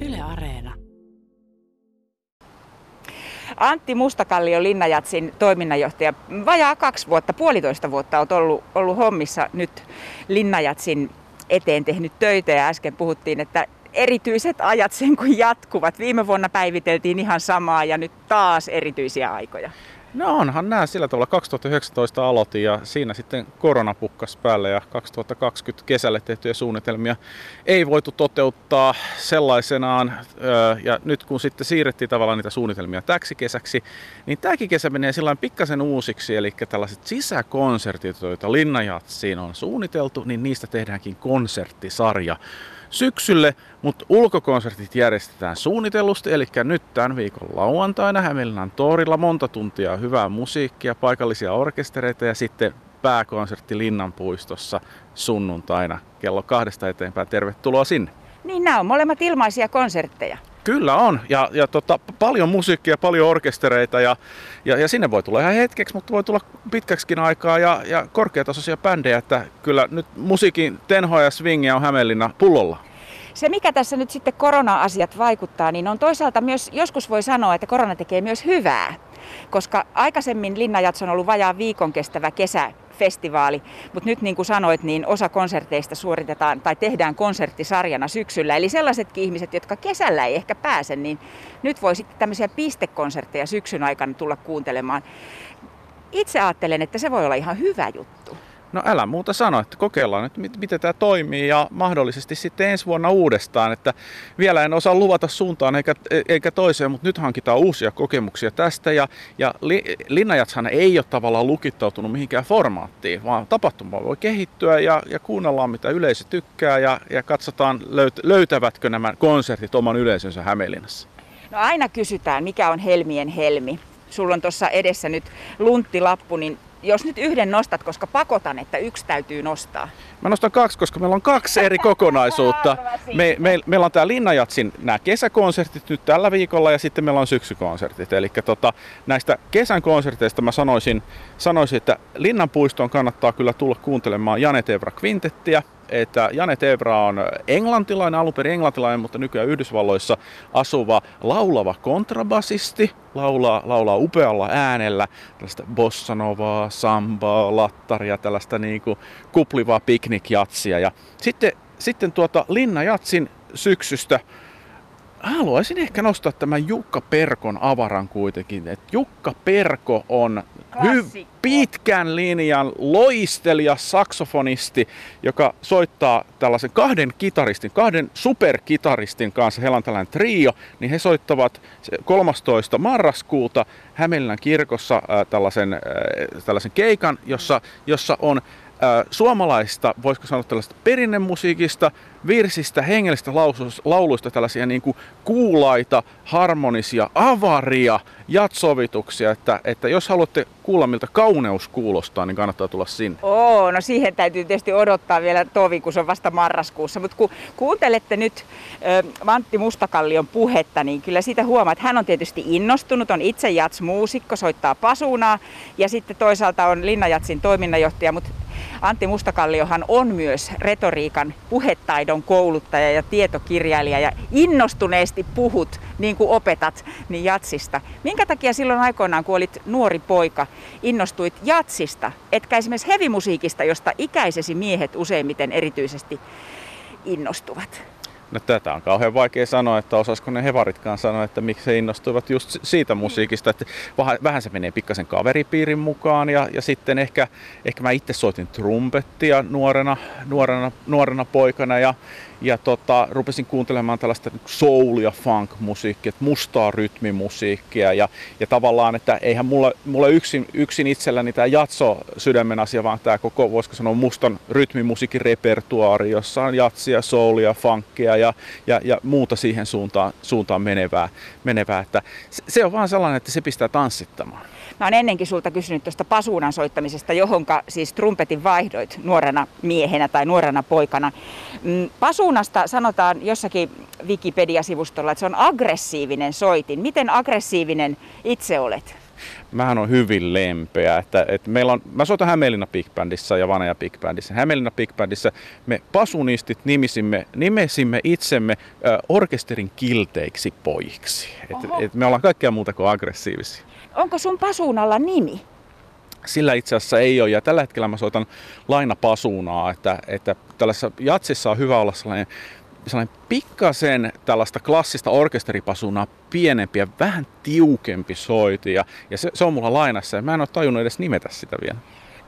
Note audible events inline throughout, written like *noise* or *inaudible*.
Yle Areena. Antti Mustakallio Linnajatsin toiminnanjohtaja. Vajaa kaksi vuotta, puolitoista vuotta olet ollut, ollut hommissa nyt Linnajatsin eteen tehnyt töitä ja äsken puhuttiin, että erityiset ajat sen kun jatkuvat. Viime vuonna päiviteltiin ihan samaa ja nyt taas erityisiä aikoja. No onhan nämä sillä tavalla. 2019 aloitin ja siinä sitten korona pukkas päälle ja 2020 kesälle tehtyjä suunnitelmia ei voitu toteuttaa sellaisenaan. Ja nyt kun sitten siirrettiin tavallaan niitä suunnitelmia täksi kesäksi, niin tämäkin kesä menee sillä pikkasen uusiksi. Eli tällaiset sisäkonsertit, joita Linnajatsiin on suunniteltu, niin niistä tehdäänkin konserttisarja syksylle, mutta ulkokonsertit järjestetään suunnitellusti, eli nyt tämän viikon lauantaina Hämeenlinnan torilla monta tuntia hyvää musiikkia, paikallisia orkestereita ja sitten pääkonsertti Linnanpuistossa sunnuntaina kello kahdesta eteenpäin. Tervetuloa sinne. Niin nämä on molemmat ilmaisia konsertteja. Kyllä on, ja, ja tota, paljon musiikkia, paljon orkestereita, ja, ja, ja sinne voi tulla ihan hetkeksi, mutta voi tulla pitkäksikin aikaa, ja, ja korkeatasoisia bändejä, että kyllä nyt musiikin tenhoa ja swingia on Hämeenlinna pullolla. Se, mikä tässä nyt sitten korona-asiat vaikuttaa, niin on toisaalta myös, joskus voi sanoa, että korona tekee myös hyvää. Koska aikaisemmin Linnajats on ollut vajaan viikon kestävä kesä festivaali, mutta nyt niin kuin sanoit, niin osa konserteista suoritetaan tai tehdään konserttisarjana syksyllä. Eli sellaisetkin ihmiset, jotka kesällä ei ehkä pääse, niin nyt voi sitten tämmöisiä pistekonsertteja syksyn aikana tulla kuuntelemaan. Itse ajattelen, että se voi olla ihan hyvä juttu. No älä muuta sano, että kokeillaan nyt miten tämä toimii ja mahdollisesti sitten ensi vuonna uudestaan. Että vielä en osaa luvata suuntaan eikä, eikä toiseen, mutta nyt hankitaan uusia kokemuksia tästä. Ja, ja li, Linnajatshan ei ole tavallaan lukittautunut mihinkään formaattiin, vaan tapahtuma voi kehittyä ja, ja kuunnellaan mitä yleisö tykkää ja, ja katsotaan löyt, löytävätkö nämä konsertit oman yleisönsä Hämeenlinnassa. No aina kysytään, mikä on Helmien helmi. Sulla on tuossa edessä nyt lunttilappu, niin jos nyt yhden nostat, koska pakotan, että yksi täytyy nostaa. Mä nostan kaksi, koska meillä on kaksi eri *laughs* kokonaisuutta. Me, me, meillä on tämä Linnajatsin nämä kesäkonsertit nyt tällä viikolla ja sitten meillä on syksykonsertit. Eli tota, näistä kesän konserteista mä sanoisin, sanoisin, että Linnanpuistoon kannattaa kyllä tulla kuuntelemaan Janet Evra Quintettiä että Janet Evra on englantilainen, alun perin englantilainen, mutta nykyään Yhdysvalloissa asuva laulava kontrabasisti, laulaa, laulaa upealla äänellä tällaista bossanovaa, sambaa, lattaria, tällaista niin kuin kuplivaa piknikjatsia. Ja sitten, sitten tuota Linna Jatsin syksystä haluaisin ehkä nostaa tämän Jukka Perkon avaran kuitenkin. Et Jukka Perko on hy- pitkän linjan loistelija saksofonisti, joka soittaa tällaisen kahden kitaristin, kahden superkitaristin kanssa, heillä on tällainen trio, niin he soittavat 13. marraskuuta Hämeenlinnan kirkossa äh, tällaisen, äh, tällaisen keikan, jossa, jossa on suomalaista, voisiko sanoa tällaista perinnemusiikista, virsistä, hengellistä lauluista, tällaisia niin kuin kuulaita, harmonisia, avaria jatsovituksia, että, että jos haluatte kuulla miltä kauneus kuulostaa, niin kannattaa tulla sinne. Oo, no siihen täytyy tietysti odottaa vielä tovi, kun se on vasta marraskuussa, mutta kun kuuntelette nyt Mantti Mustakallion puhetta, niin kyllä siitä huomaa, että hän on tietysti innostunut, on itse jatsmuusikko, soittaa pasunaa ja sitten toisaalta on Linnajatsin toiminnanjohtaja, mutta Antti Mustakalliohan on myös retoriikan puhetaidon kouluttaja ja tietokirjailija ja innostuneesti puhut, niin kuin opetat, niin jatsista. Minkä takia silloin aikoinaan, kun olit nuori poika, innostuit jatsista, etkä esimerkiksi hevimusiikista, josta ikäisesi miehet useimmiten erityisesti innostuvat? No tätä on kauhean vaikea sanoa, että osaisiko ne hevaritkaan sanoa, että miksi he innostuivat just siitä musiikista. Että vähän, vähän se menee pikkasen kaveripiirin mukaan ja, ja sitten ehkä, ehkä mä itse soitin trumpettia nuorena, nuorena, nuorena poikana ja, ja tota, rupesin kuuntelemaan tällaista soul- ja funk-musiikkia, mustaa rytmimusiikkia ja, ja tavallaan, että eihän mulla, mulla yksin, yksin itselläni tämä jatso sydämen asia, vaan tämä koko, voisiko sanoa, mustan rytmimusiikin repertuaari, jossa on jatsia, soulia, funkia ja, ja, ja muuta siihen suuntaan, suuntaan menevää, menevää. Että se, se on vaan sellainen, että se pistää tanssittamaan. Mä oon ennenkin sulta kysynyt tuosta pasuunan soittamisesta, johonka siis trumpetin vaihdoit nuorena miehenä tai nuorena poikana. Mm, pasuunasta sanotaan jossakin Wikipedia-sivustolla, että se on aggressiivinen soitin. Miten aggressiivinen itse olet? Mähän on hyvin lempeä. Että, että meillä on, mä soitan Hämeenlinna Big Bandissa ja Vaneja Big Bandissa. Hämeenlinna Big Bandissa me pasunistit nimisimme, nimesimme itsemme äh, orkesterin kilteiksi pojiksi. Et, et me ollaan kaikkea muuta kuin aggressiivisia. Onko sun pasuunalla nimi? Sillä itse asiassa ei ole, ja tällä hetkellä mä soitan lainapasuunaa, että, että tällaisessa jatsissa on hyvä olla sellainen sellainen pikkasen tällaista klassista orkesteripasunaa pienempi ja vähän tiukempi soiti. Ja, ja se, se on mulla lainassa ja mä en ole tajunnut edes nimetä sitä vielä.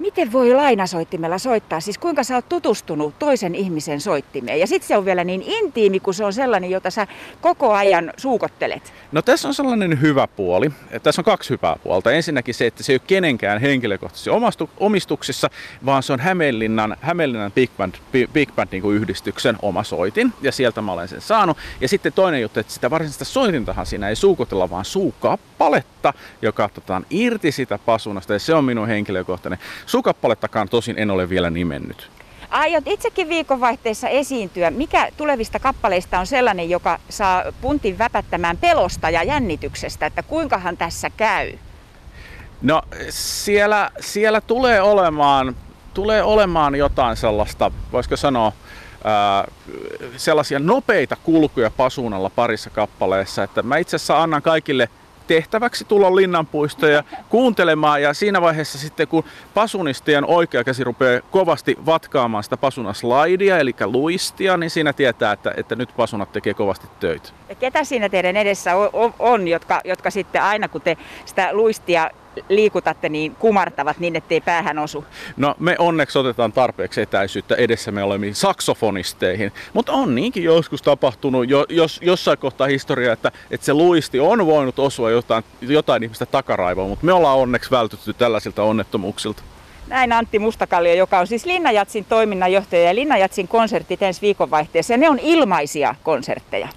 Miten voi lainasoittimella soittaa? Siis kuinka sä oot tutustunut toisen ihmisen soittimeen? Ja sitten se on vielä niin intiimi, kun se on sellainen, jota sä koko ajan suukottelet. No tässä on sellainen hyvä puoli. Tässä on kaksi hyvää puolta. Ensinnäkin se, että se ei ole kenenkään henkilökohtaisesti omistuksessa, vaan se on Hämeenlinnan, Hämeenlinnan Big Band, Big Band niin kuin yhdistyksen oma soitin. Ja sieltä mä olen sen saanut. Ja sitten toinen juttu, että sitä varsinaista soitintahan siinä ei suukotella, vaan suukappaletta, joka otetaan irti sitä pasunasta. Ja se on minun henkilökohtainen Sukappalettakaan tosin en ole vielä nimennyt. Aiot itsekin viikonvaihteessa esiintyä. Mikä tulevista kappaleista on sellainen, joka saa puntin väpättämään pelosta ja jännityksestä, että kuinkahan tässä käy? No siellä, siellä tulee, olemaan, tulee olemaan jotain sellaista, voisiko sanoa, ää, sellaisia nopeita kulkuja pasuunalla parissa kappaleessa, että mä itse asiassa annan kaikille tehtäväksi tulla linnanpuistoon ja kuuntelemaan. Ja siinä vaiheessa sitten, kun pasunistien oikea käsi rupeaa kovasti vatkaamaan sitä pasunaslaidia, eli luistia, niin siinä tietää, että, että nyt pasunat tekee kovasti töitä. Ja ketä siinä teidän edessä on, on jotka, jotka sitten aina kun te sitä luistia liikutatte, niin kumartavat niin, ettei päähän osu? No me onneksi otetaan tarpeeksi etäisyyttä edessä me olemme saksofonisteihin, mutta on niinkin joskus tapahtunut jo, jos, jossain kohtaa historiaa, että, että se luisti on voinut osua jotain, jotain ihmistä takaraivoa, mutta me ollaan onneksi vältytty tällaisilta onnettomuuksilta. Näin Antti Mustakallio, joka on siis Linnajatsin toiminnanjohtaja ja Linnajatsin konsertit ensi viikonvaihteessa. Ja ne on ilmaisia konsertteja.